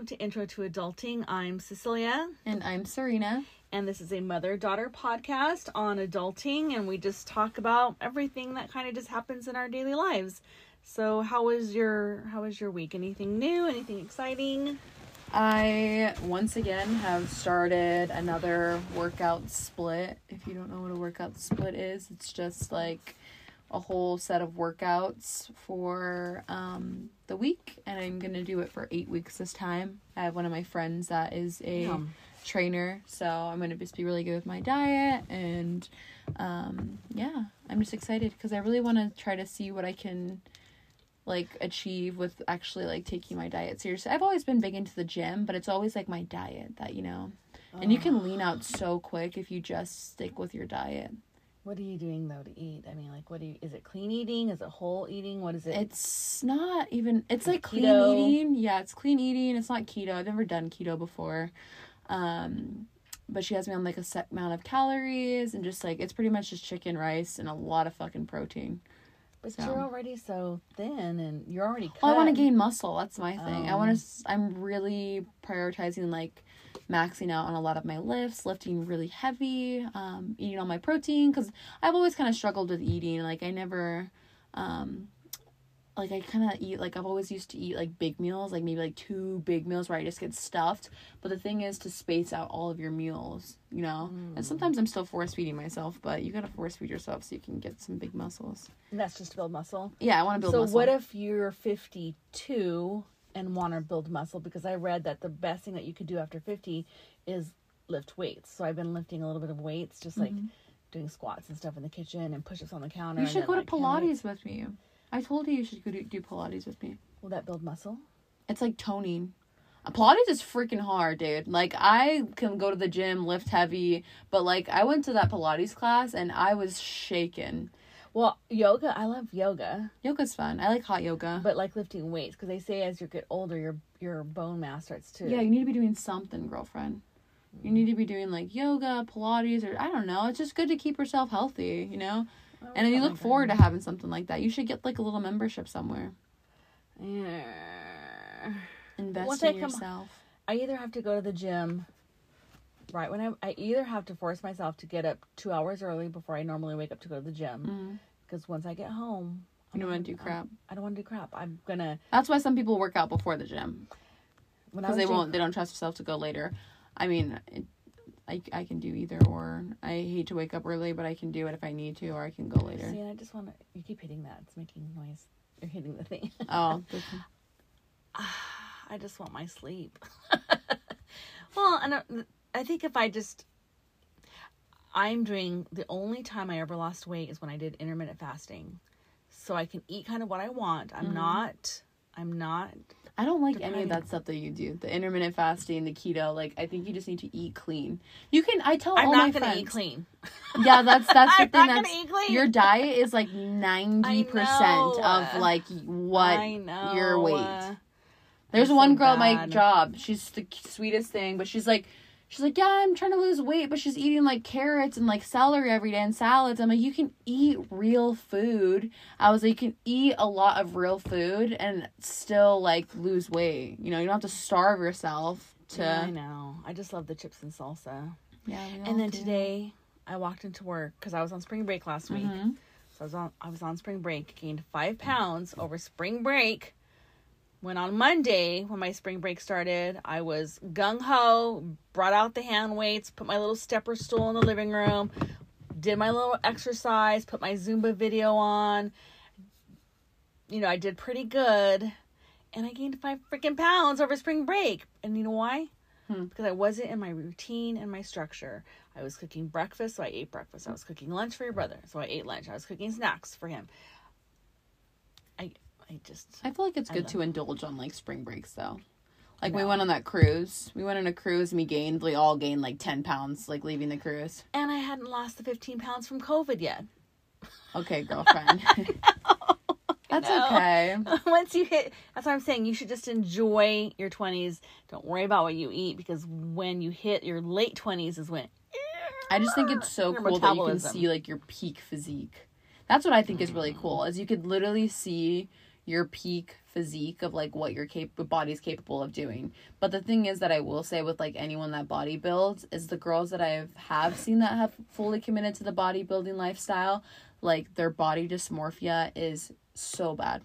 welcome to Intro to Adulting. I'm Cecilia, And I'm Serena. and this is a mother daughter podcast on adulting, and we just talk about everything that kind of just happens in our daily lives. So, how was your how was your week? Anything new? Anything exciting? I once again have started another workout split. If you don't know what a workout split is, it's just like a whole set of workouts for um, the week, and I'm gonna do it for eight weeks this time. I have one of my friends that is a Yum. trainer, so I'm gonna just be really good with my diet, and um, yeah, I'm just excited because I really want to try to see what I can like achieve with actually like taking my diet seriously. I've always been big into the gym, but it's always like my diet that you know. And you can lean out so quick if you just stick with your diet. What are you doing though to eat? I mean, like, what do you? Is it clean eating? Is it whole eating? What is it? It's not even it's like clean Keto? eating. Yeah, it's clean eating. It's not keto. I've never done keto before. Um but she has me on like a set amount of calories and just like it's pretty much just chicken, rice and a lot of fucking protein. but so- you're already so thin, and you're already. Cut. Well, I want to gain muscle. That's my thing. I want Um. to. I'm really prioritizing like maxing out on a lot of my lifts, lifting really heavy, um, eating all my protein because I've always kind of struggled with eating. Like I never, um, like I kind of eat like I've always used to eat like big meals, like maybe like two big meals where I just get stuffed. But the thing is to space out all of your meals, you know. And sometimes I'm still force feeding myself, but you gotta force feed yourself so you can get some big muscles. And that's just to build muscle. Yeah, I want to build muscle. so muscle. what if you're 52 and want to build muscle because i read that the best thing that you could do after 50 is lift weights so i've been lifting a little bit of weights just like doing squats and stuff in the kitchen and push-ups on the counter You should then, go to like. Pilates with me. I told you you should go do, do Pilates with me. will that build muscle It's like toning. Uh, Pilates is freaking hard, dude. Like I can go to the gym, lift heavy, but like I went to that Pilates class and I was shaken. Well yoga i love yoga Yoga's fun. I like hot yoga. but like lifting weights because they say as you get older your your bone mass starts to yeah, you need to be doing something, girlfriend. You need to be doing like yoga, Pilates, or I don't know. It's just good to keep yourself healthy, you know. Oh, and then you oh look forward to having something like that. You should get like a little membership somewhere. yeah. Invest Once in I come- yourself. I either have to go to the gym right when I I either have to force myself to get up two hours early before I normally wake up to go to the gym mm. because once I get home, You don't want to do crap. I don't want to do crap. I'm gonna That's why some people work out before the gym. because they won't they don't trust themselves to go later i mean it, I, I can do either or i hate to wake up early but i can do it if i need to or i can go later See, and I just want to. You keep hitting that. It's making noise. You're hitting the thing. oh I just want my sleep. well, and uh, I, think if I just, I'm doing the only time I ever lost weight is when I did intermittent fasting, so I can eat kind of what I want. I'm mm-hmm. not. I'm not. i don't like any of that stuff that you do the intermittent fasting the keto like i think you just need to eat clean you can i tell I'm all not my friends eat clean. yeah that's that's the I'm thing not gonna that's eat clean. your diet is like 90% of like what your weight There's I'm one so girl at my job. She's the sweetest thing, but she's like, she's like, yeah, I'm trying to lose weight, but she's eating like carrots and like celery every day and salads. I'm like, you can eat real food. I was like, you can eat a lot of real food and still like lose weight. You know, you don't have to starve yourself to. Yeah, I know. I just love the chips and salsa. Yeah, And then do. today, I walked into work because I was on spring break last week. Mhm. So I was on I was on spring break, gained five pounds over spring break. When on Monday, when my spring break started, I was gung ho, brought out the hand weights, put my little stepper stool in the living room, did my little exercise, put my Zumba video on. You know, I did pretty good. And I gained five freaking pounds over spring break. And you know why? Hmm. Because I wasn't in my routine and my structure. I was cooking breakfast, so I ate breakfast. I was cooking lunch for your brother, so I ate lunch. I was cooking snacks for him. I just I feel like it's good to indulge on like spring breaks though. Like we went on that cruise. We went on a cruise and we gained, we all gained like 10 pounds, like leaving the cruise. and I hadn't lost the 15 pounds from COVID yet. Okay, girlfriend. That's know. okay. Once you hit, that's what I'm saying. You should just enjoy your 20s. Don't worry about what you eat because when you hit your late 20s is when I just think it's so cool that you can see like your peak physique. That's what I think is really cool. Is you could literally see your peak physique of like what your cap- body's capable of doing. But the thing is that I will say with like anyone that body builds is the girls that I have seen that have fully committed to the bodybuilding lifestyle, like their body dysmorphia is so bad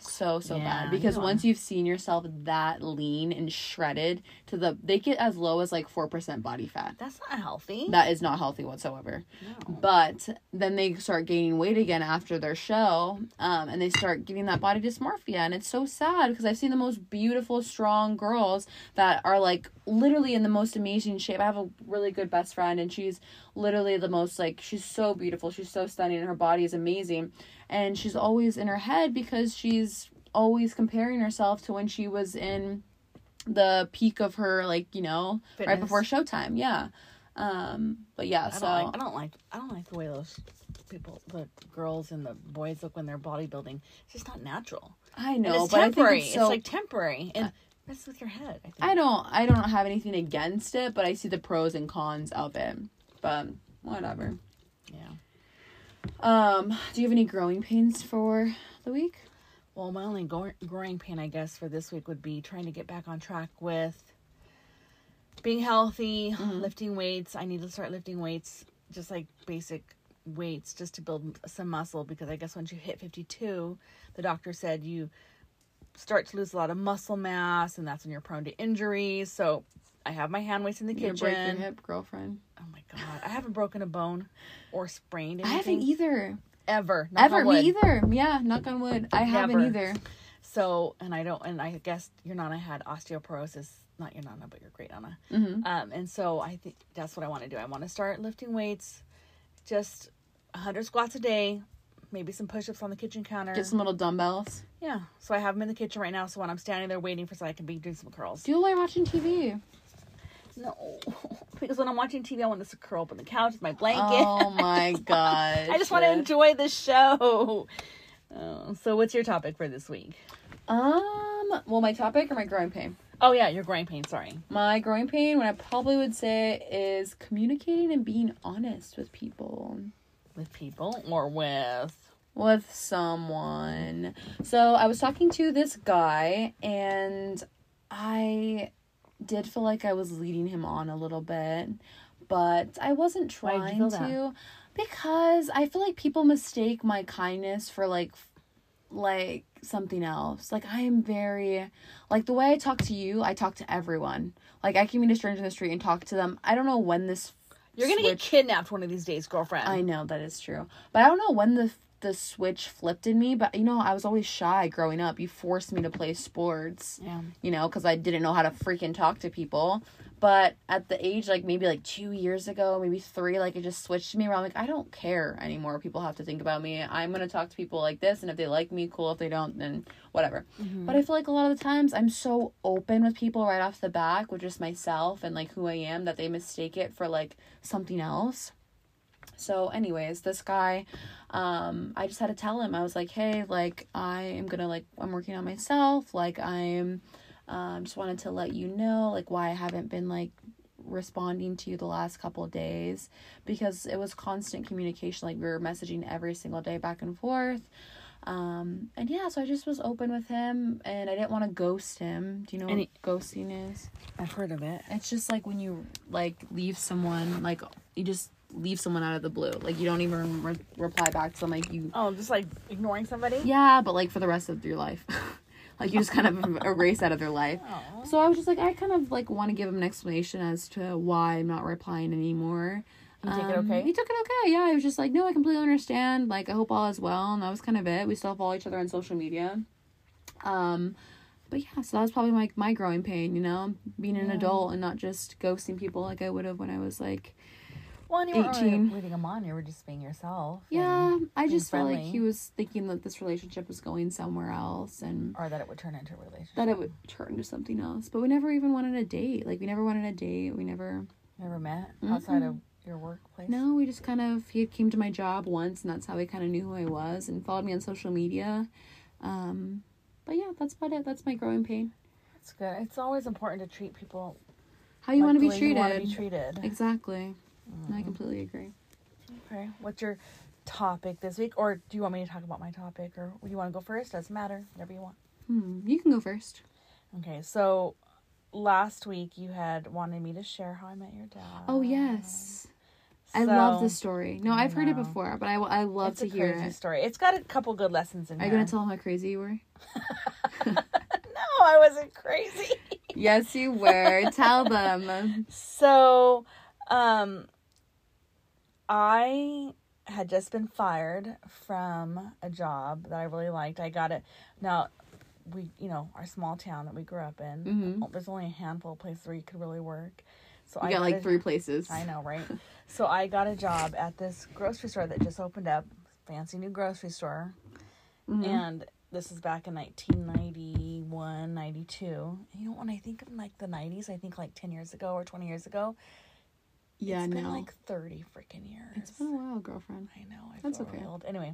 so so Yeah, bad because you once you've seen yourself that lean and shredded to the they get as low as like 4% body fat. That's not healthy. that is not healthy whatsoever. No. but then they start gaining weight again after their show um, and they start getting that body dysmorphia and it's so sad because i've seen the most beautiful strong girls that are like literally in the most amazing shape. I have a really good best friend and she's literally the most like she's so beautiful. She's so stunning and her body is amazing and she's always in her head because she's always comparing herself to when she was in the peak of her like you know right before showtime yeah um but yeah I so don't like. I don't like. I don't like the way those people, the girls and the boys look when they're bodybuilding. It's just not natural. I And know, it's but temporary. It's so. like temporary, and that's with your head. I think. I don't. I don't have anything against it, but I see the pros and cons of it. But whatever. Yeah. Um, do you have any growing pains for the week? Well, my only go- growing pain, I guess, for this week would be trying to get back on track with being healthy, Mm-hmm. lifting weights. I need to start lifting weights, just like basic weights, just to build some muscle. Because I guess once you hit 52, the doctor said you start to lose a lot of muscle mass, and that's when you're prone to injuries. So I have my hand weights in the You kitchen. break your hip, girlfriend? Oh my god, I haven't broken a bone or sprained anything. I haven't either. ever. knock Ever. Me either. Yeah. Knock on wood. I haven't either. So, and I don't, and I guess your nana had osteoporosis. Not your nana, but your great nana. Mm-hmm. Um, and so I think that's what I want to do. I want to start lifting weights, just hundred squats a day, maybe some push-ups on the kitchen counter. Get some little dumbbells. yeah. So I have them in the kitchen right now. So when I'm standing there waiting for, so I can be doing some curls. Do you like watching TV? No, because when I'm watching TV, I want to curl up on the couch with my blanket. Oh my god! I just want to enjoy the show. Oh, so what's your topic for this week? Um. Well, my topic or my growing pain. Oh yeah, your growing pain. Sorry. My growing pain, what I probably would say, is communicating and being honest with people. With people or with with someone. So I was talking to this guy and I did feel like I was leading him on a little bit, but I wasn't trying to because I feel like people mistake my kindness for like like something else. Like I am very like the way I talk to you, I talk to everyone. Like I can meet a stranger in the street and talk to them. I don't know when this You're gonna get kidnapped one of these days, girlfriend. I know that is true, but I don't know when the the switch flipped in me. But you know, I was always shy growing up. You forced me to play sports, yeah. you know, because I didn't know how to freaking talk to people. But at the age like maybe like two years ago, maybe three, like it just switched to me around. Like, I don't care anymore. People have to think about me. I'm gonna talk to people like this, and if they like me, cool. If they don't, then whatever. Mm-hmm. But I feel like a lot of the times I'm so open with people right off the back with just myself and like who I am that they mistake it for like something else. So, anyways, this guy, um, I just had to tell him, I was like, hey, like, I am gonna, like, I'm working on myself. Like, I'm, um, just wanted to let you know, like, why I haven't been, like, responding to you the last couple of days because it was constant communication. Like, we were messaging every single day back and forth. Um, and yeah, so I just was open with him and I didn't want to ghost him. Do you know And what he- ghosting is? I've heard of it. It's just like when you like leave someone like you just leave someone out of the blue. Like you don't even re- reply back to them. Like you, Oh, just like ignoring somebody. yeah, but like for the rest of your life, like you just kind of erase out of their life. Oh. So I was just like, I kind of like want to give him an explanation as to why I'm not replying anymore. You take it Um, okay? He took it okay. Yeah, I was just like, no, I completely understand. Like, I hope all is well, and that was kind of it. We still follow each other on social media. Um, but yeah, so that was probably my my growing pain. You know, being an Yeah. adult and not just ghosting people like I would have when I was like, Well, and you weren't 18. leading him on. You were just being yourself. yeah. I just felt like he was thinking that this relationship was going somewhere else, and or that it would turn into a relationship. that it would turn to something else. But we never even wanted a date. Like we never wanted a date. We never. Never met outside of your workplace. No, we just kind of he came to my job once, and that's how he kind of knew who I was and followed me on social media. Um, but yeah, that's about it. That's my growing pain. That's good. It's always important to treat people How you like want to be treated? You want to be treated. Exactly. I completely agree. Okay. What's your topic this week, or do you want me to talk about my topic, or do you want to go first? Doesn't matter, whatever you want. Hmm. You can go first. Okay, so last week you had wanted me to share how I met your dad. Oh yes. I love So- this story. No, I've heard it before, but I, I love It's to a hear crazy it. story. It's got a couple good lessons in it. Are you gonna tell them how crazy you were? no, I wasn't crazy. yes, you were. tell them. So, um, I had just been fired from a job that I really liked. I got it. Now, we, you know, our small town that we grew up in, Mhm. there's only a handful of places where you could really work. So You I got like a- three places. I know, right? so I got a job at this grocery store that just opened up, fancy new grocery store. Mhm. And this is back in 1991, 92. You know, when I think of like the 90s, I think like 10 years ago or 20 years ago. Yeah, it's been no. like 30 freaking years. it's been a while, girlfriend. I know. I That's okay. old. Anyway,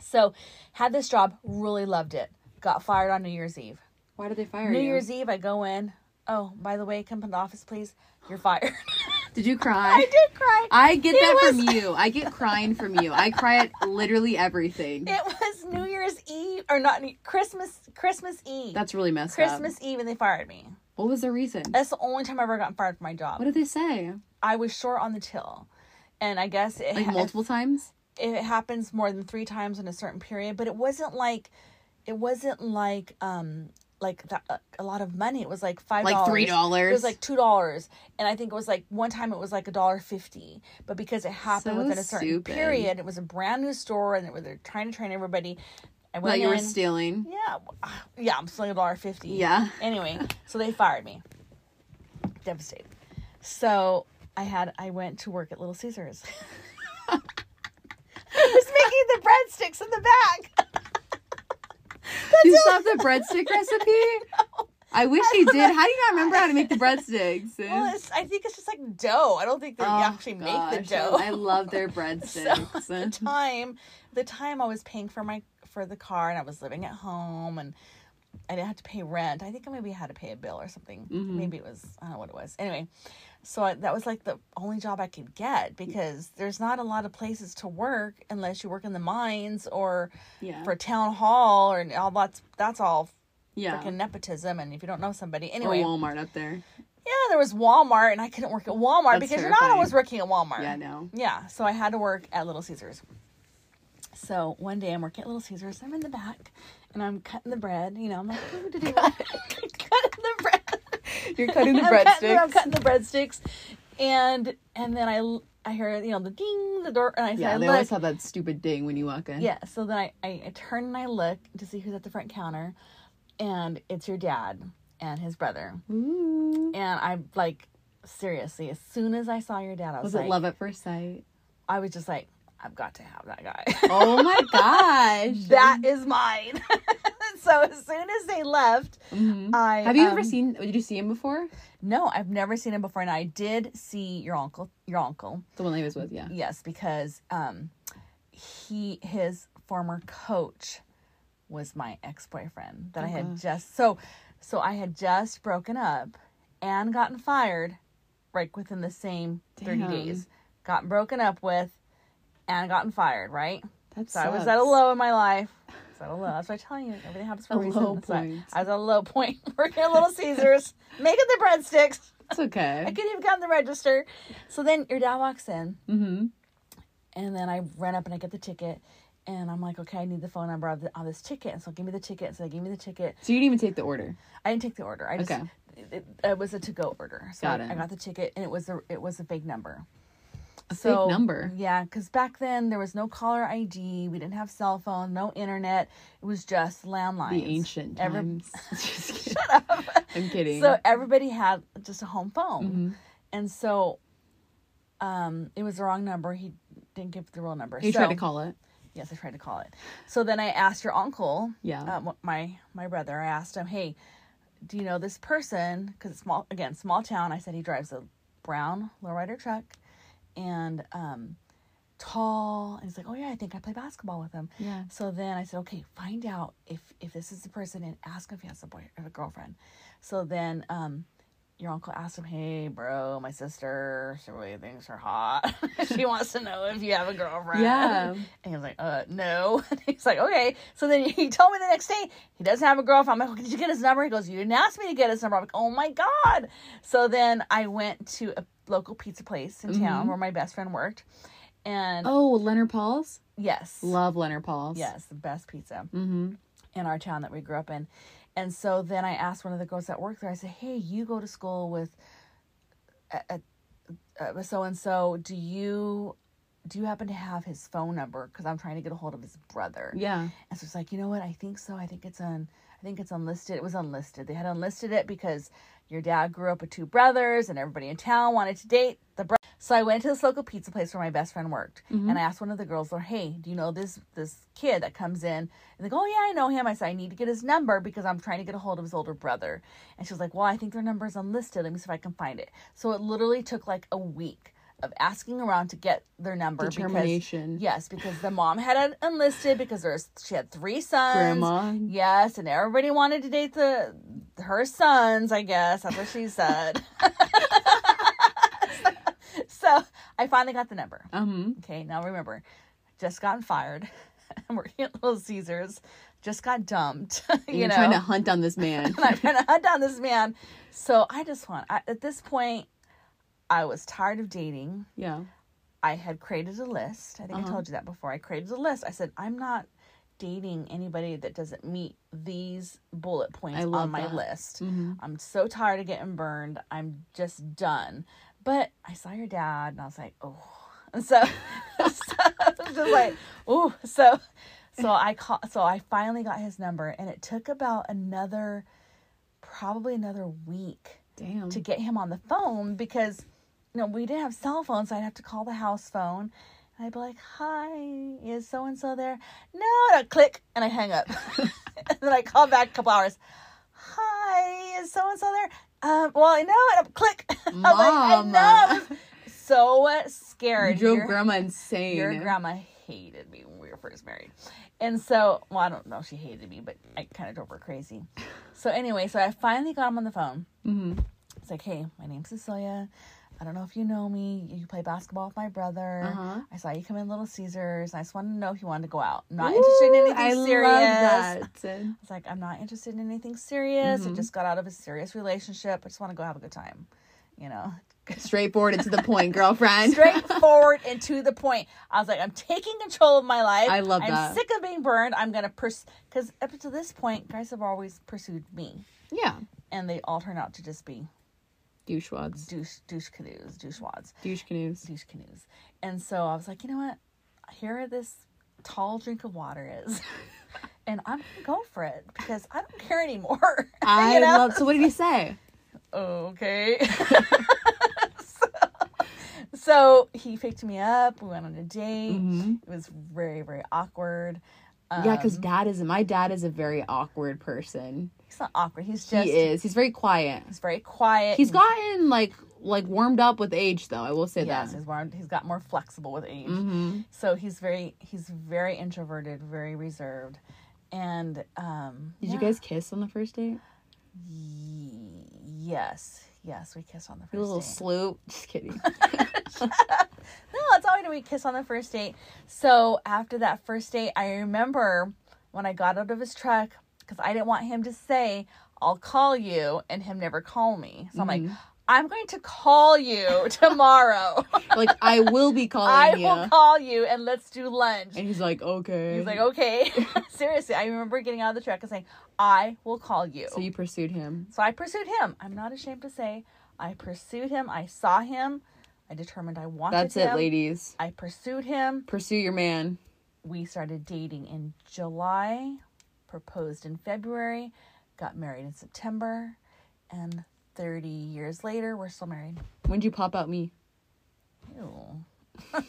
so had this job, really loved it. Got fired on New Year's Eve. Why did they fire New you? New Year's Eve, I go in. Oh, by the way, come to the office, please. You're fired. Did you cry? I did cry. I get It that was- from you. I get crying from you. I cry at literally everything. It was New Year's Eve or not New- Christmas Christmas Eve. That's really messed up. Christmas Eve and they fired me. What was the reason? That's the only time I ever gotten fired from my job. What did they say? I was short on the till. And I guess it, Like ha- multiple times? it happens more than 3 times in a certain period, but it wasn't like it wasn't like um like that, uh, a lot of money. It was like five Like dollars. $3? It was like two dollars, and I think it was like one time it was like a dollar fifty. But because it happened So within a certain stupid. period, it was a brand new store, and they were they're trying to train everybody. I went That you were stealing. Yeah, yeah, I'm stealing a dollar fifty. Yeah. Anyway, so they fired me. Devastated. So I had I went to work at Little Caesars. I was making the breadsticks in the back. you still have the breadstick recipe? I wish you did. How do you not remember how to make the breadsticks? Well, it's, I think it's just like dough. I don't think they Oh, actually make the dough. I love their breadsticks. at the time, the time I was paying for my for the car and I was living at home and I didn't have to pay rent. I think I maybe had to pay a bill or something. Mhm. Maybe it was I don't know what it was. Anyway, so I, that was like the only job I could get because there's not a lot of places to work unless you work in the mines or yeah. for town hall or all that's that's all yeah. freaking nepotism. And if you don't know somebody, Or anyway, Walmart up there. yeah, there was Walmart and I couldn't work at Walmart That's because you're not always working at Walmart. Yeah, no. Yeah, so I had to work at Little Caesars. So one day I'm working at Little Caesars. I'm in the back and I'm cutting the bread. You know, I'm like, "Ooh, doo, doo." cutting the bread. You're cutting the I'm cutting, I'm cutting the breadsticks, and and then I I hear you know the ding the door and I say Yeah, I they look. always have that stupid ding when you walk in. Yeah, so then I, I I turn and I look to see who's at the front counter, and it's your dad and his brother, Ooh. and I'm like. Seriously, as soon as I saw your dad, I was, Was like, it love at first sight? I was just like, I've got to have that guy. Oh my gosh. that is mine. so as soon as they left, Mhm. I Have you ever um, seen? Did you see him before? No, I've never seen him before, and I did see your uncle. Your uncle, The one that he was with, yeah. yes, because um, he his former coach was my ex boyfriend that I Oh, had gosh. just so so I had just broken up and gotten fired, right within the same thirty days. Gotten broken up with, and gotten fired. Right. That's So I was at a low in my life. I at a low. That's what I tell you. Everything happens for a, A reason. low point. I was a low point at Little Caesars, making the breadsticks. It's okay. I couldn't even get on the register. So then your dad walks in, Mm-hmm. and then I run up and I get the ticket. And I'm like, okay, I need the phone number of, the, of this ticket. And so give me the ticket. So they gave me the ticket. So you didn't even take the order. I didn't take the order. I just, Okay. it, it was a to go order. So Got I, it. I got the ticket, and it was a it was a fake number. A fake number. Yeah, because back then there was no caller ID. We didn't have cell phone, no internet. It was just landlines. The ancient Every- times. Shut up. I'm kidding. So everybody had just a home phone, Mhm. and so um, it was the wrong number. He didn't give the real number. you so, tried to call it. Yes, I tried to call it. So then I asked your uncle, Yeah. um, my my brother. I asked him, "Hey, do you know this person? Because it's small again, small town." I said he drives a brown lowrider truck, and um, tall. And he's like, "Oh yeah, I think I play basketball with him." yeah. So then I said, "Okay, find out if if this is the person and ask him if he has a boy or a girlfriend." So then um, your uncle asked him, "Hey, bro, my sister, she really thinks you're hot. she wants to know if you have a girlfriend." Yeah. And he was like, "Uh, no." he's like, "Okay." So then he told me the next day he doesn't have a girlfriend. I'm like, "Did you get his number?" He goes, "You didn't ask me to get his number." I'm like, "Oh my god!" So then I went to a local pizza place in town where my best friend worked, and Oh, Leonard Paul's. yes, Love Leonard Paul's. yes, the best pizza Mm-hmm. in our town that we grew up in. And so then I asked one of the girls that worked there, I said, Hey, you go to school with so and so. Do you do you happen to have his phone number? Because I'm trying to get a hold of his brother. Yeah. And so it's like, you know what? I think so. I think it's on. I think it's unlisted. It was unlisted. They had unlisted it because your dad grew up with two brothers, and everybody in town wanted to date the brother. So I went to this local pizza place where my best friend worked, mm-hmm. and I asked one of the girls, "Well, hey, do you know this this kid that comes in?" And they go, "Oh yeah, I know him." I said, "I need to get his number because I'm trying to get a hold of his older brother." And she was like, "Well, I think their number is unlisted. Let me see if I can find it." So it literally took like a week of asking around to get their number Determination. because yes, because the mom had it unlisted because there's she had three sons. Grandma. Yes, and everybody wanted to date the her sons, I guess. That's what she said. so I finally got the number. Um. Okay, now remember, just gotten fired. I'm working at Little Caesars. Just got dumped. you You're know, trying to hunt down this man. I'm trying to hunt down this man. So I just want. I, at this point, I was tired of dating. yeah. I had created a list. I think Uh-huh. I told you that before. I created a list. I said, I'm not dating anybody that doesn't meet these bullet points on my that. list. Mhm. I'm so tired of getting burned. I'm just done. But I saw your dad and I was like, oh. And so, so I was just like, oh. So, so I call, so I finally got his number and it took about another, probably another week Damn. to get him on the phone because know we didn't have cell phones so i'd have to call the house phone and i'd be like hi is so and so there no and I'd click and i hang up and then i call back a couple hours hi is so and so there um well i know and i click i'm like i Mom. know I was you drove Your- grandma insane. your grandma hated me when we were first married. And so, well, I don't know if she hated me, but I kind of drove her crazy. So, anyway, so I finally got him on the phone. hmm It's like, hey, my name's Cecilia. I don't know if you know me. You play basketball with my brother. Uh-huh. I saw you come in Little Caesars. I just wanted to know if you wanted to go out. I'm not interested in anything I serious. love that. I was like, I'm not interested in anything serious. I Mhm. just got out of a serious relationship. I just want to go have a good time. You know, Straightforward and to the point, girlfriend. straightforward and to the point. I was like, I'm taking control of my life. I love I'm that. sick of being burned. I'm gonna pursue because up to this point, guys have always pursued me, yeah. and they all turn out to just be Douchewads. douche douche canoes, douche wads, Douche canoes. douche canoes. And so I was like, you know what? Here this tall drink of water is. And I'm gonna go for it because I don't care anymore. I You know? love. So what did he say? okay. so, so he picked me up. We went on a date. Mhm. It was very, very awkward. Yeah, because Um, dad is my dad is a very awkward person. he's not awkward. He's just he is. He's very quiet. he's very quiet. He's gotten like like warmed up with age, though. I will say that. yes, that. he's more, he's got more flexible with age. hmm So he's very he's very introverted, very reserved, and um. Did you guys kiss on the first date? Ye- yes, yes, we kissed on the first A little date. sloop. Just kidding. That's all we do. We kiss on the first date. So after that first date, I remember when I got out of his truck because I didn't want him to say, "I'll call you," and him never call me. So I'm like, mm-hmm. "I'm going to call you tomorrow. like I will be calling I you. will call you, and let's do lunch." and he's like, okay. He's like, "Okay." Seriously, I remember getting out of the truck and saying, "I will call you." So you pursued him. So I pursued him. I'm not ashamed to say I pursued him. I saw him. I determined I wanted to. That's him. it, ladies. I pursued him. Pursue your man. We started dating in July, proposed in February, got married in September, and 30 years later, we're still married. When'd you pop out me? Ew.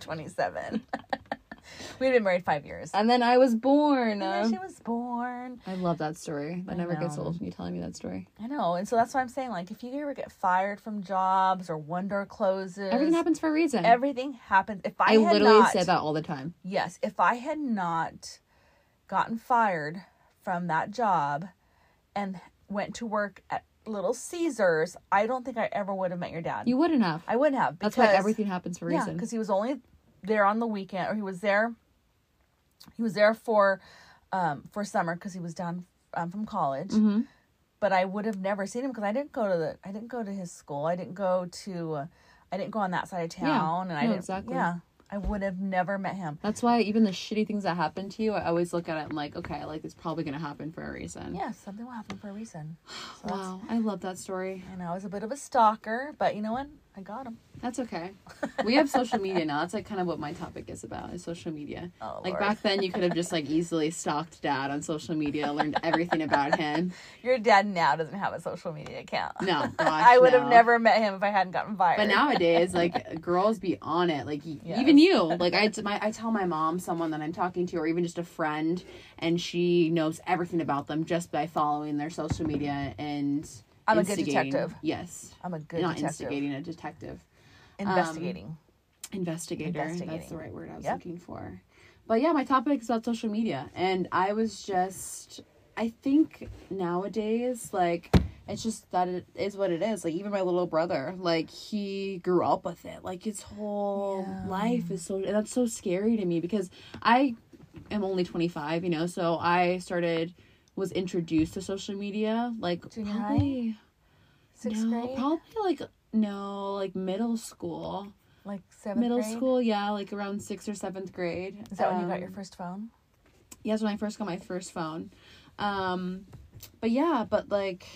27. We'd been married five years. And then I was born. And then she was born. I love that story. That I never gets know. old. You telling me that story. I know. And so that's why I'm saying, like, if you ever get fired from jobs or one door closes, Everything happens for a reason. Everything happens. If I, I literally not, say that all the time. Yes, if I had not gotten fired from that job and went to work at Little Caesars, I don't think I ever would have met your dad. You wouldn't have. I wouldn't have. That's why everything happens for a Yeah, reason. because he was only there on the weekend, or he was there. He was there for, um, for summer because he was down um, from college. hmm But I would have never seen him because I didn't go to the. I didn't go to his school. I didn't go to. Uh, I didn't go on that side of town, and I no, didn't. exactly. Yeah, I would have never met him. That's why even the shitty things that happen to you, I always look at it and like, okay, like it's probably gonna happen for a reason. Yeah, something will happen for a reason. So Wow, I love that story. I know I was a bit of a stalker, but you know what? I got him. That's okay. We have social media now. That's like kind of what my topic is about is social media. Oh, Like Lord. back then, you could have just like easily stalked dad on social media, learned everything about him. Your dad now doesn't have a social media account. No, gosh, I would have never met him if I hadn't gotten fired. But nowadays, like girls be on it. Like Yes. even you. Like I, t- my, I tell my mom someone that I'm talking to, or even just a friend, and she knows everything about them just by following their social media and. I'm a good detective. Yes, I'm a good detective. not detective. instigating a detective. Investigating. Um, investigator. That's the right word I was Yep. looking for. But yeah, my topic is about social media. And I was just, I think nowadays, like, it's just that it is what it is. Like, even my little brother, like, he grew up with it. Like, his whole Yeah. life is so, and that's so scary to me because I am only 25, you know, so I started, was introduced to social media, like, Junior probably, Sixth no, grade, probably like, no, like middle school. Like seventh middle grade. school yeah like around sixth or seventh grade. Is that when you got your Um, first phone? yes when i first got my first phone. Um but yeah but like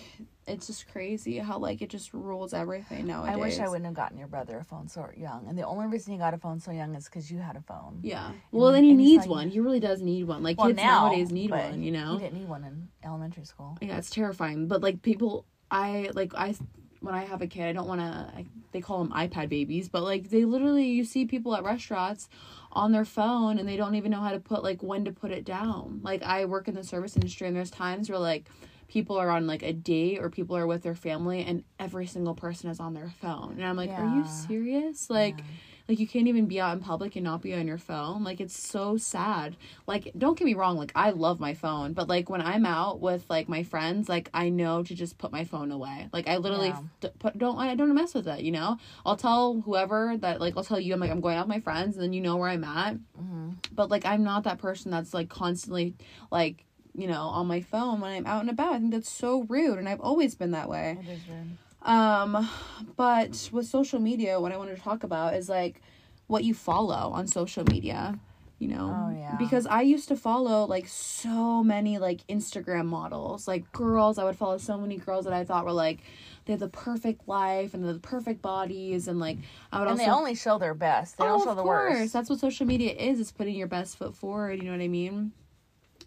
it's just crazy how like it just rules everything nowadays I wish I wouldn't have gotten your brother a phone so young. And the only reason he got a phone so young is because you had a phone. yeah well then he needs like- one he really does need one like Well, kids now, nowadays need one you know He didn't need one in elementary school. yeah it's terrifying but like people i like i when i have a kid i don't want to they call them ipad babies but like they literally you see people at restaurants on their phone and they don't even know how to put like when to put it down like i work in the service industry and there's times where like people are on like a date or people are with their family and every single person is on their phone. And i'm like are you serious? Like Yeah. like you can't even be out in public and not be on your phone? Like it's so sad. Like don't get me wrong like i love my phone but like when i'm out with like my friends like i know to just put my phone away. Like i literally Yeah. d- put don't i don't mess with it you know? I'll tell whoever that like i'll tell you i'm like i'm going out with my friends and then you know where i'm at. Hmm but like i'm not that person that's like constantly like you know on my phone when i'm out and about i think that's so rude and i've always been that way It is rude. um, but with social media, what I wanted to talk about is like what you follow on social media, you know? Oh, yeah. Because I used to follow like so many like Instagram models, like girls. I would follow so many girls that I thought were like they have the perfect life and the perfect bodies, and like I would And also they only show their best. They oh, don't show of the course. worst. That's what social media is. It's putting your best foot forward. You know what I mean?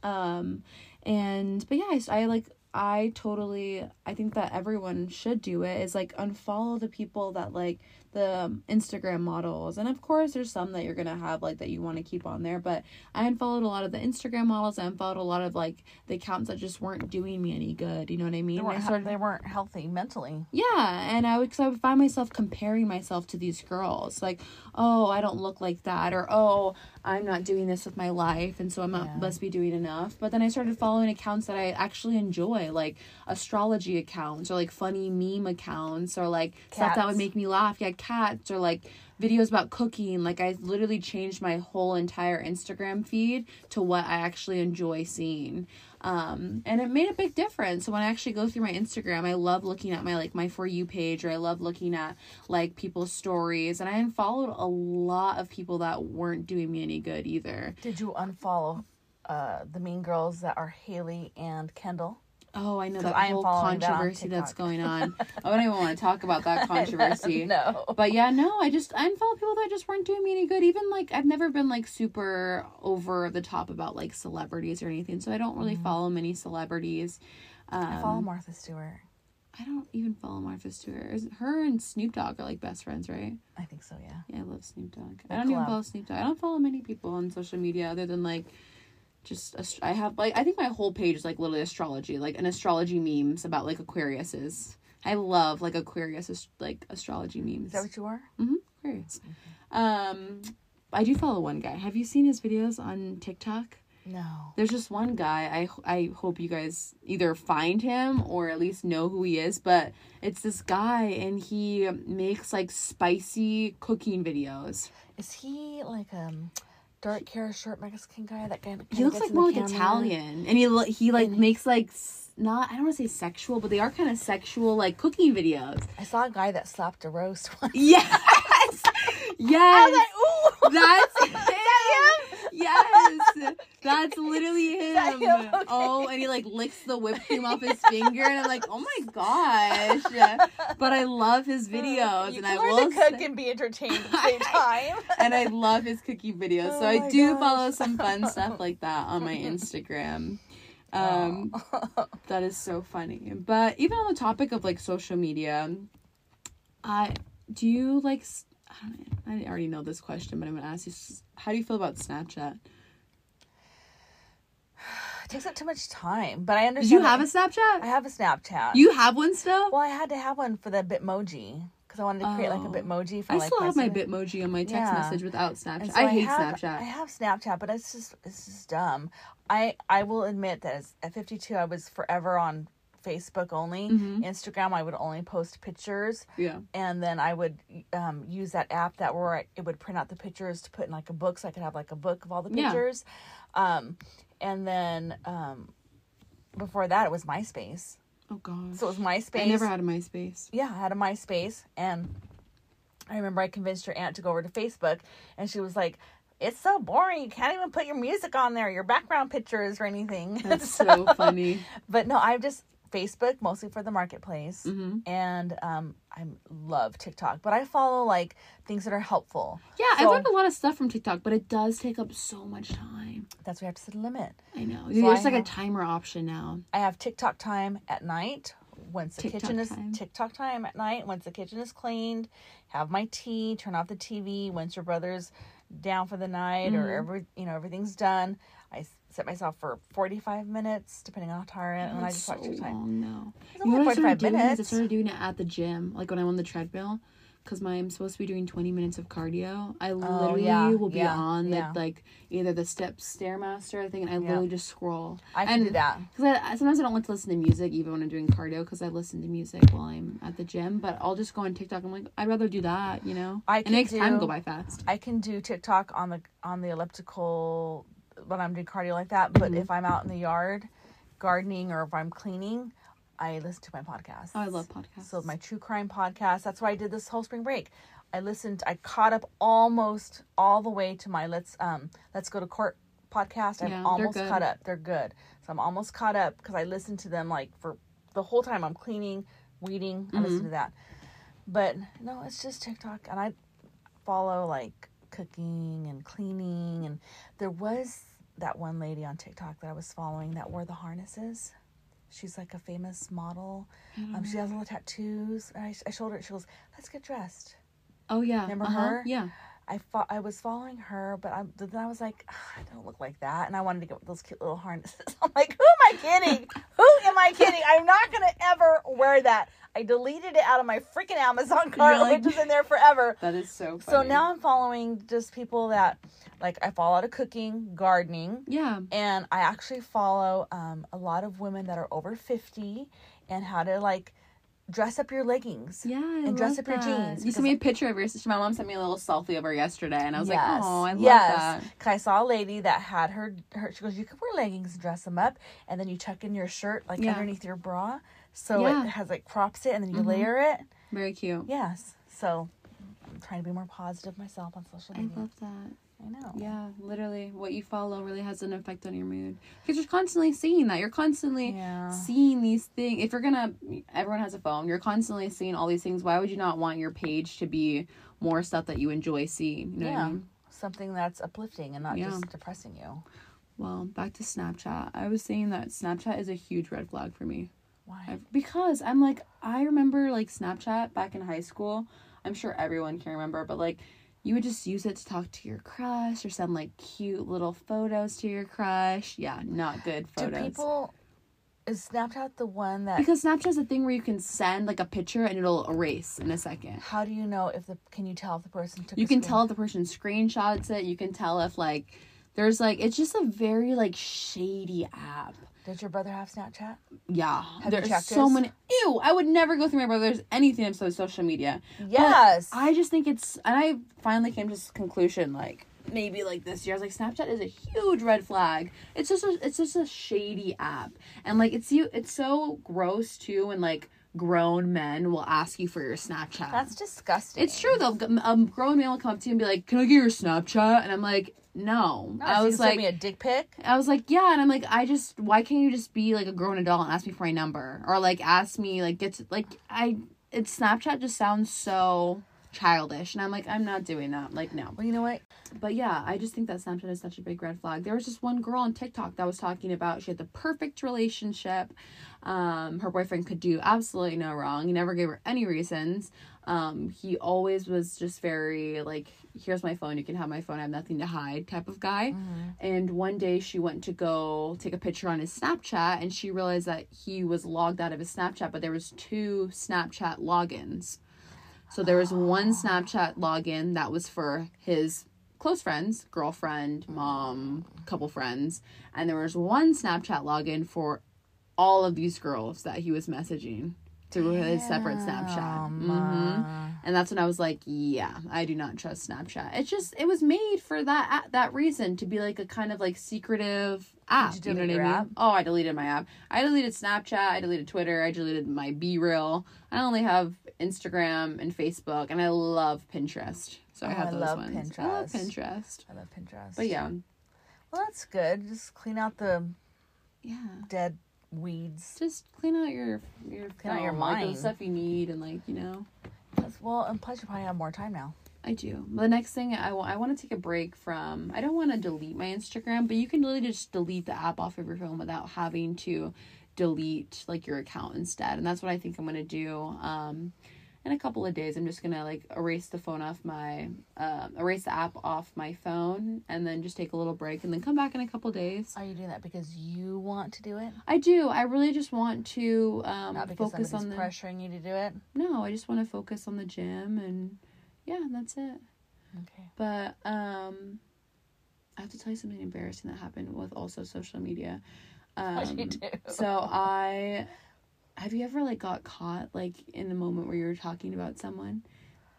Um, and but yeah, I, I like I totally I think that everyone should do it. Is like unfollow the people that like the Instagram models, and of course there's some that you're gonna have like that you want to keep on there. But I unfollowed a lot of the Instagram models. I unfollowed a lot of like the accounts that just weren't doing me any good. You know what I mean? They weren't, started they weren't healthy mentally. yeah, and I would, cause I would find myself comparing myself to these girls, like, oh, I don't look like that, or oh, I'm not doing this with my life, and so I'm not Yeah. must be doing enough. But then I started following accounts that I actually enjoy, like astrology accounts, or like funny meme accounts, or like stuff that would make me laugh. Yeah, cats, or like videos about cooking. Like I literally changed my whole entire Instagram feed to what I actually enjoy seeing um and it made a big difference so when i actually go through my instagram i love looking at my like my for you page or i love looking at like people's stories and i unfollowed a lot of people that weren't doing me any good either Did you unfollow uh, the mean girls that are Haley and Kendall? Oh i know that I whole following that controversy that's going on i don't even want to talk about that controversy no. but yeah no i just i unfollowed people that just weren't doing me any good even like i've never been like super over the top about like celebrities or anything so i don't really follow many celebrities um, Mm-hmm. I follow Martha Stewart. I don't even follow Martha Stewart. Is her and Snoop Dogg are like best friends, right? I think so, yeah. Yeah, I love Snoop Dogg. I don't even follow Snoop Dogg. I don't follow many people on social media other than like just ast- I have like I think my whole page is like literally astrology, like an astrology memes about like Aquariuses. I love like Aquarius like astrology memes. Is that what you are? mm-hmm, Aquarius. Um, I do follow one guy. Have you seen his videos on TikTok? No. There's just one guy. I I hope you guys either find him or at least know who he is. But it's this guy, and he makes like spicy cooking videos. Is he like um dark hair, short Mexican guy? That guy. He looks like more like? Italian, and he he like And- makes like s- not I don't want to say sexual, but they are kind of sexual like cooking videos. I saw a guy that slapped a roast once. Yes, I was like, ooh. that's Is that him? Yes, that's literally him. him? Okay. Oh, and he like licks the whipped cream off his finger, and I'm like, oh my gosh. But I love his videos, You and I will. cook say- and be entertained at the same time. and I love his cookie videos, so Oh I do gosh. follow some fun stuff like that on my Instagram. Um, that is so funny. But even on the topic of like social media, I do you like? I don't know. I already know this question, but I'm gonna ask you: How do you feel about Snapchat? It takes up too much time, but I understand. You have a Snapchat? I have a Snapchat. You have one still? Well, I had to have one for the Bitmoji because I wanted to create like a Oh. Bitmoji for I like still have my Bitmoji on my text Yeah. message without Snapchat. so I hate have, Snapchat. I have Snapchat, but it's just it's just dumb. I I will admit that as, at 52, I was forever on Facebook only. Mhm. Instagram, I would only post pictures, yeah. and then I would um, use that app that where I, it would print out the pictures to put in like a book, so I could have like a book of all the Yeah. pictures. Um, and then um, before that, it was MySpace. Oh god. So it was MySpace. I never had a MySpace. yeah, I had a MySpace, and I remember I convinced your aunt to go over to Facebook, and she was like, "It's so boring. You can't even put your music on there, your background pictures or anything." That's so funny. But no, I've just Facebook mostly for the marketplace, hmm and um, I love TikTok, but I follow like things that are helpful. Yeah, I've learned a lot of stuff from TikTok, but it does take up so much time. That's why I have to set a limit. I know. So There's I like a timer option now. I have TikTok time at night. Once the TikTok kitchen is time. TikTok time at night. Once the kitchen is cleaned, have my tea. Turn off the TV. Once your brother's down for the night or Mhm. every you know everything's done, I set myself for forty five minutes, depending on how tired I am, and I just watch so TikTok. long now. It's You know only what I forty started doing I started doing it at the gym, like when I'm on the treadmill, because I'm supposed to be doing 20 minutes of cardio. I oh, literally Oh, yeah, will be yeah, on yeah. like either the step stairmaster thing, and I literally just scroll. I can do that. Because I, sometimes I don't like to listen to music even when I'm doing cardio because I listen to music while I'm at the gym. But I'll just go on TikTok. I'm like, I'd rather do that, you know. I it can makes time go by fast. I can do TikTok on the on the elliptical when I'm doing cardio like that. But Mhm. if I'm out in the yard gardening or if I'm cleaning, I listen to my podcast. Oh, I love podcasts. So my true crime podcast. That's why I did this whole spring break. I listened. I caught up almost all the way to my let's um let's go to court podcast. I'm Yeah, almost caught up. They're good. So I'm almost caught up because I listened to them like for the whole time I'm cleaning, weeding. I Mm-hmm. listen to that. But no, it's just TikTok, and I follow like cooking and cleaning. And there was that one lady on TikTok that I was following that wore the harnesses. She's like a famous model. Um, she has all the tattoos. And I, I showed her. She goes, "Let's get dressed." oh yeah, Remember uh-huh, her? Yeah. I fo- I was following her, but I then I was like, "Ah, I don't look like that, and I wanted to get those cute little harnesses. I'm like, who am I kidding? who am I kidding? I'm not gonna ever wear that. I deleted it out of my freaking Amazon cart, like- which is in there forever. That is so. So now I'm following just people that like I follow out of cooking, gardening, Yeah. and I actually follow um, a lot of women that are over 50 and how to like dress up your leggings. Yeah, I And dress up your jeans, You sent me a picture of your sister. My mom sent me a little selfie of her yesterday, and I was like, "Oh, I love yes. that." 'Cause I saw a lady that had her, her. She goes, "You could wear leggings and dress them up, and then you tuck in your shirt like Yeah. underneath your bra, so Yeah. it has like crops it, and then you Mhm. layer it. Very cute. Yes. So I'm trying to be more positive myself on social media. I love that. I know. Yeah, literally, what you follow really has an effect on your mood because you're constantly seeing that. You're constantly Yeah. seeing these things. If you're gonna, everyone has a phone. You're constantly seeing all these things. Why would you not want your page to be more stuff that you enjoy seeing? You know what Yeah. I mean? Something that's uplifting and not Yeah. just depressing you. Well, back to Snapchat. I was saying that Snapchat is a huge red flag for me. Why? Because I'm like I remember like Snapchat back in high school. I'm sure everyone can remember, but like you would just use it to talk to your crush or send like cute little photos to your crush. Yeah, not good photos. Do people? Is Snapchat the one that? because Snapchat's a thing where you can send like a picture and it'll erase in a second. how do you know if the? Can you tell if the person took? You can screen- tell if the person screenshots it. You can tell if like There's like it's just a very like shady app. Did your brother have Snapchat? Yeah, Have there's so his? many. Ew, I would never go through my brother's anything on so- social media. Yes. I just think it's, and I finally came to this conclusion like maybe like this year. I was like, Snapchat is a huge red flag. It's just a, it's just a shady app, and like it's you, it's so gross too, and like grown men will ask you for your Snapchat. That's disgusting. It's true though. A um, grown man will come up to you and be like, "Can I get your Snapchat?" And I'm like, "No." No, I was like, me a dick pic. I was like, "Yeah," and I'm like, "I just why can't you just be like a grown adult and ask me for my number? Or like ask me like get to like I it's Snapchat just sounds so childish and I'm like I'm not doing that. Like no. Well, you know what? but yeah I just think that Snapchat is such a big red flag. There was just one girl on TikTok that was talking about she had the perfect relationship. Um her boyfriend could do absolutely no wrong. He never gave her any reasons. Um he always was just very like here's my phone you can have my phone i have nothing to hide type of guy. Mm-hmm. And one day she went to go take a picture on his snapchat and she realized that he was logged out of his snapchat but there was two snapchat logins. So there was one ah. snapchat login that was for his close friends girlfriend mm-hmm. mom couple friends and there was one snapchat login for all of these girls that he was messaging through his separate snapchat Damn. hmm and that's when I was like, yeah, I do not trust Snapchat. It's just it was made for that that reason to be like a kind of like secretive app. you you know what I mean? app? Oh, I deleted my app. I deleted Snapchat. I deleted Twitter. I deleted my BeReal. I only have Instagram and Facebook, and I love Pinterest. So I Oh, have I those love ones. I love Pinterest. Pinterest. I love Pinterest. But yeah, Well, that's good. Just clean out the yeah. dead weeds. Just clean out your your Clean out your like, the mind. stuff you need, and like you know. That's- Well, and plus you probably have more time now. I do. The next thing I want, I want to take a break from. I don't want to delete my Instagram, but you can literally just delete the app off of your phone without having to delete like your account instead. And that's what I think I'm gonna do. Um, in a couple of days, I'm just gonna like erase the phone off my, uh, erase the app off my phone, and then just take a little break, and then come back in a couple days. Are you doing that because you want to do it? I do. I really just want to um, Not because focus on the. pressuring you to do it? No, I just want to focus on the gym, and yeah, that's it. Okay. But um I have to tell you something embarrassing that happened with also social media. Um, What'd you do? So I have you ever like got caught like in the moment where you were talking about someone,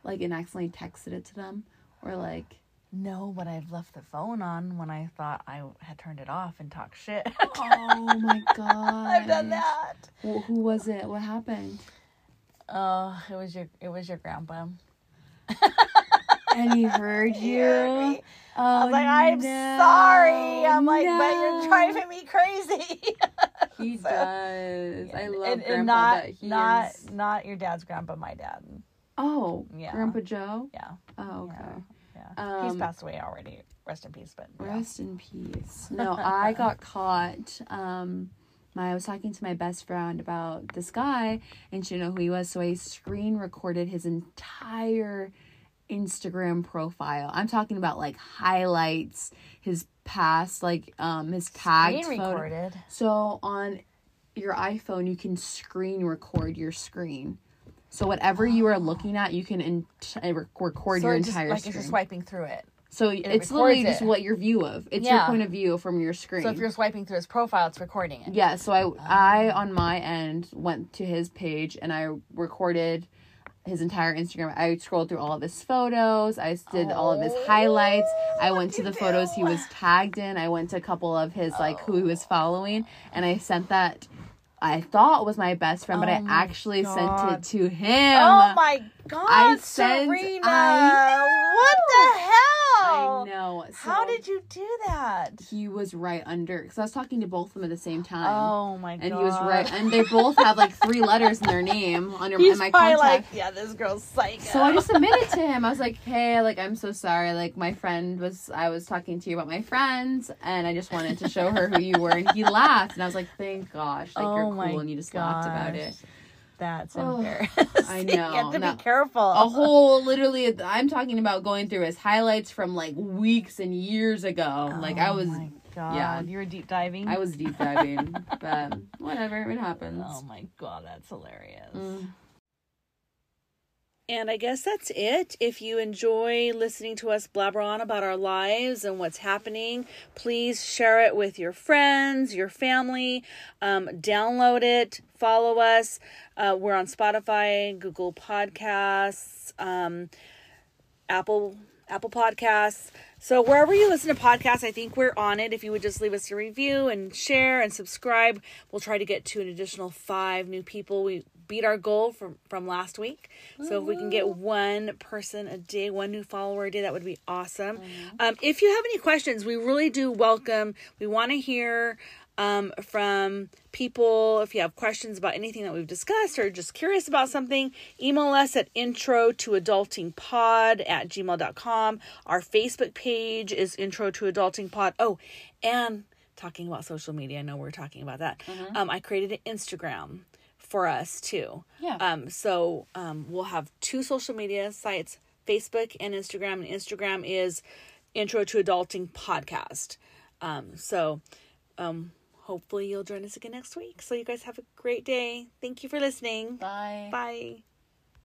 like and accidentally texted it to them, or like No, but I've left the phone on when I thought I had turned it off and talked shit. oh my god, I've done that. Wh- who was it? What happened? Oh, it was your it was your grandpa. And he heard you. heard me. Oh, I was oh, like, I'm no, sorry. I'm like, but you're driving me crazy. He So- does. I love and, grandpa and not not is. not your dad's grandpa, my dad. Oh, Yeah. Grandpa Joe. Yeah, Oh, okay. yeah, yeah. He's Um, passed away already. Rest in peace. But yeah. Rest in peace. No, I got caught. Um, my I was talking to my best friend about this guy, and she didn't know who he was, so I screen recorded his entire Instagram profile. I'm talking about like highlights, his past, like um, his tagged Screen photo. recorded. So on your iPhone, you can screen record your screen. So whatever you are looking at, you can in- uh, record So your just, entire like screen. if you're swiping through it. So it's literally just it. what your view of. It's your point of view from your screen. So if you're swiping through his profile, it's recording it. yeah, so I I on my end went to his page and I recorded his entire Instagram. I scrolled through all of his photos. I did all of his Oh, highlights. I went to the you photos he was tagged in. I went to a couple of his like who he was oh. following and I sent that I thought was my best friend, but Oh I actually God. sent it to him. Oh my god, I sent- Serena! I what the hell? I know. How did you do that? he was right under because I was talking to both of them at the same time. Oh my god. and he was right, and they both have like three letters in their name on your, He's in my contact. like, yeah, this girl's psycho. so I just admitted to him. I was like, "Hey, like I'm so sorry. Like my friend was, I was talking to you about my friends, and I just wanted to show her who you were." And he laughed, and I was like, "Thank gosh, like Oh you're cool," and you just laughed about it. That's Oh, embarrassing. I you know. have to be careful. A whole, literally, I'm talking about going through his highlights from like weeks and years ago. like I Oh was, my god. yeah. You were deep diving. I was deep diving, but whatever, it happens. Oh my god, that's hilarious. Mm. And I guess that's it. If you enjoy listening to us blabber on about our lives and what's happening, please share it with your friends, your family. Um, download it, follow us. Uh, we're on Spotify, Google Podcasts, um, Apple Apple Podcasts. So wherever you listen to podcasts, I think we're on it. If you would just leave us a review and share and subscribe, we'll try to get to an additional five new people. We beat our goal from from last week. So if we can get one person a day, one new follower a day, that would be awesome. Um, if you have any questions, we really do welcome. We want to hear um, from people. If you have questions about anything that we've discussed or just curious about something, email us at intro to adulting pod at gmail.com. Our Facebook page is intro to adulting pod. Oh, and talking about social media, I know we're talking about that. Um, I created an Instagram for us too. Yeah. Um, so um, we'll have two social media sites, Facebook and Instagram. And Instagram is Intro to Adulting Podcast. Um, so um, hopefully you'll join us again next week. So you guys have a great day. Thank you for listening. Bye. Bye.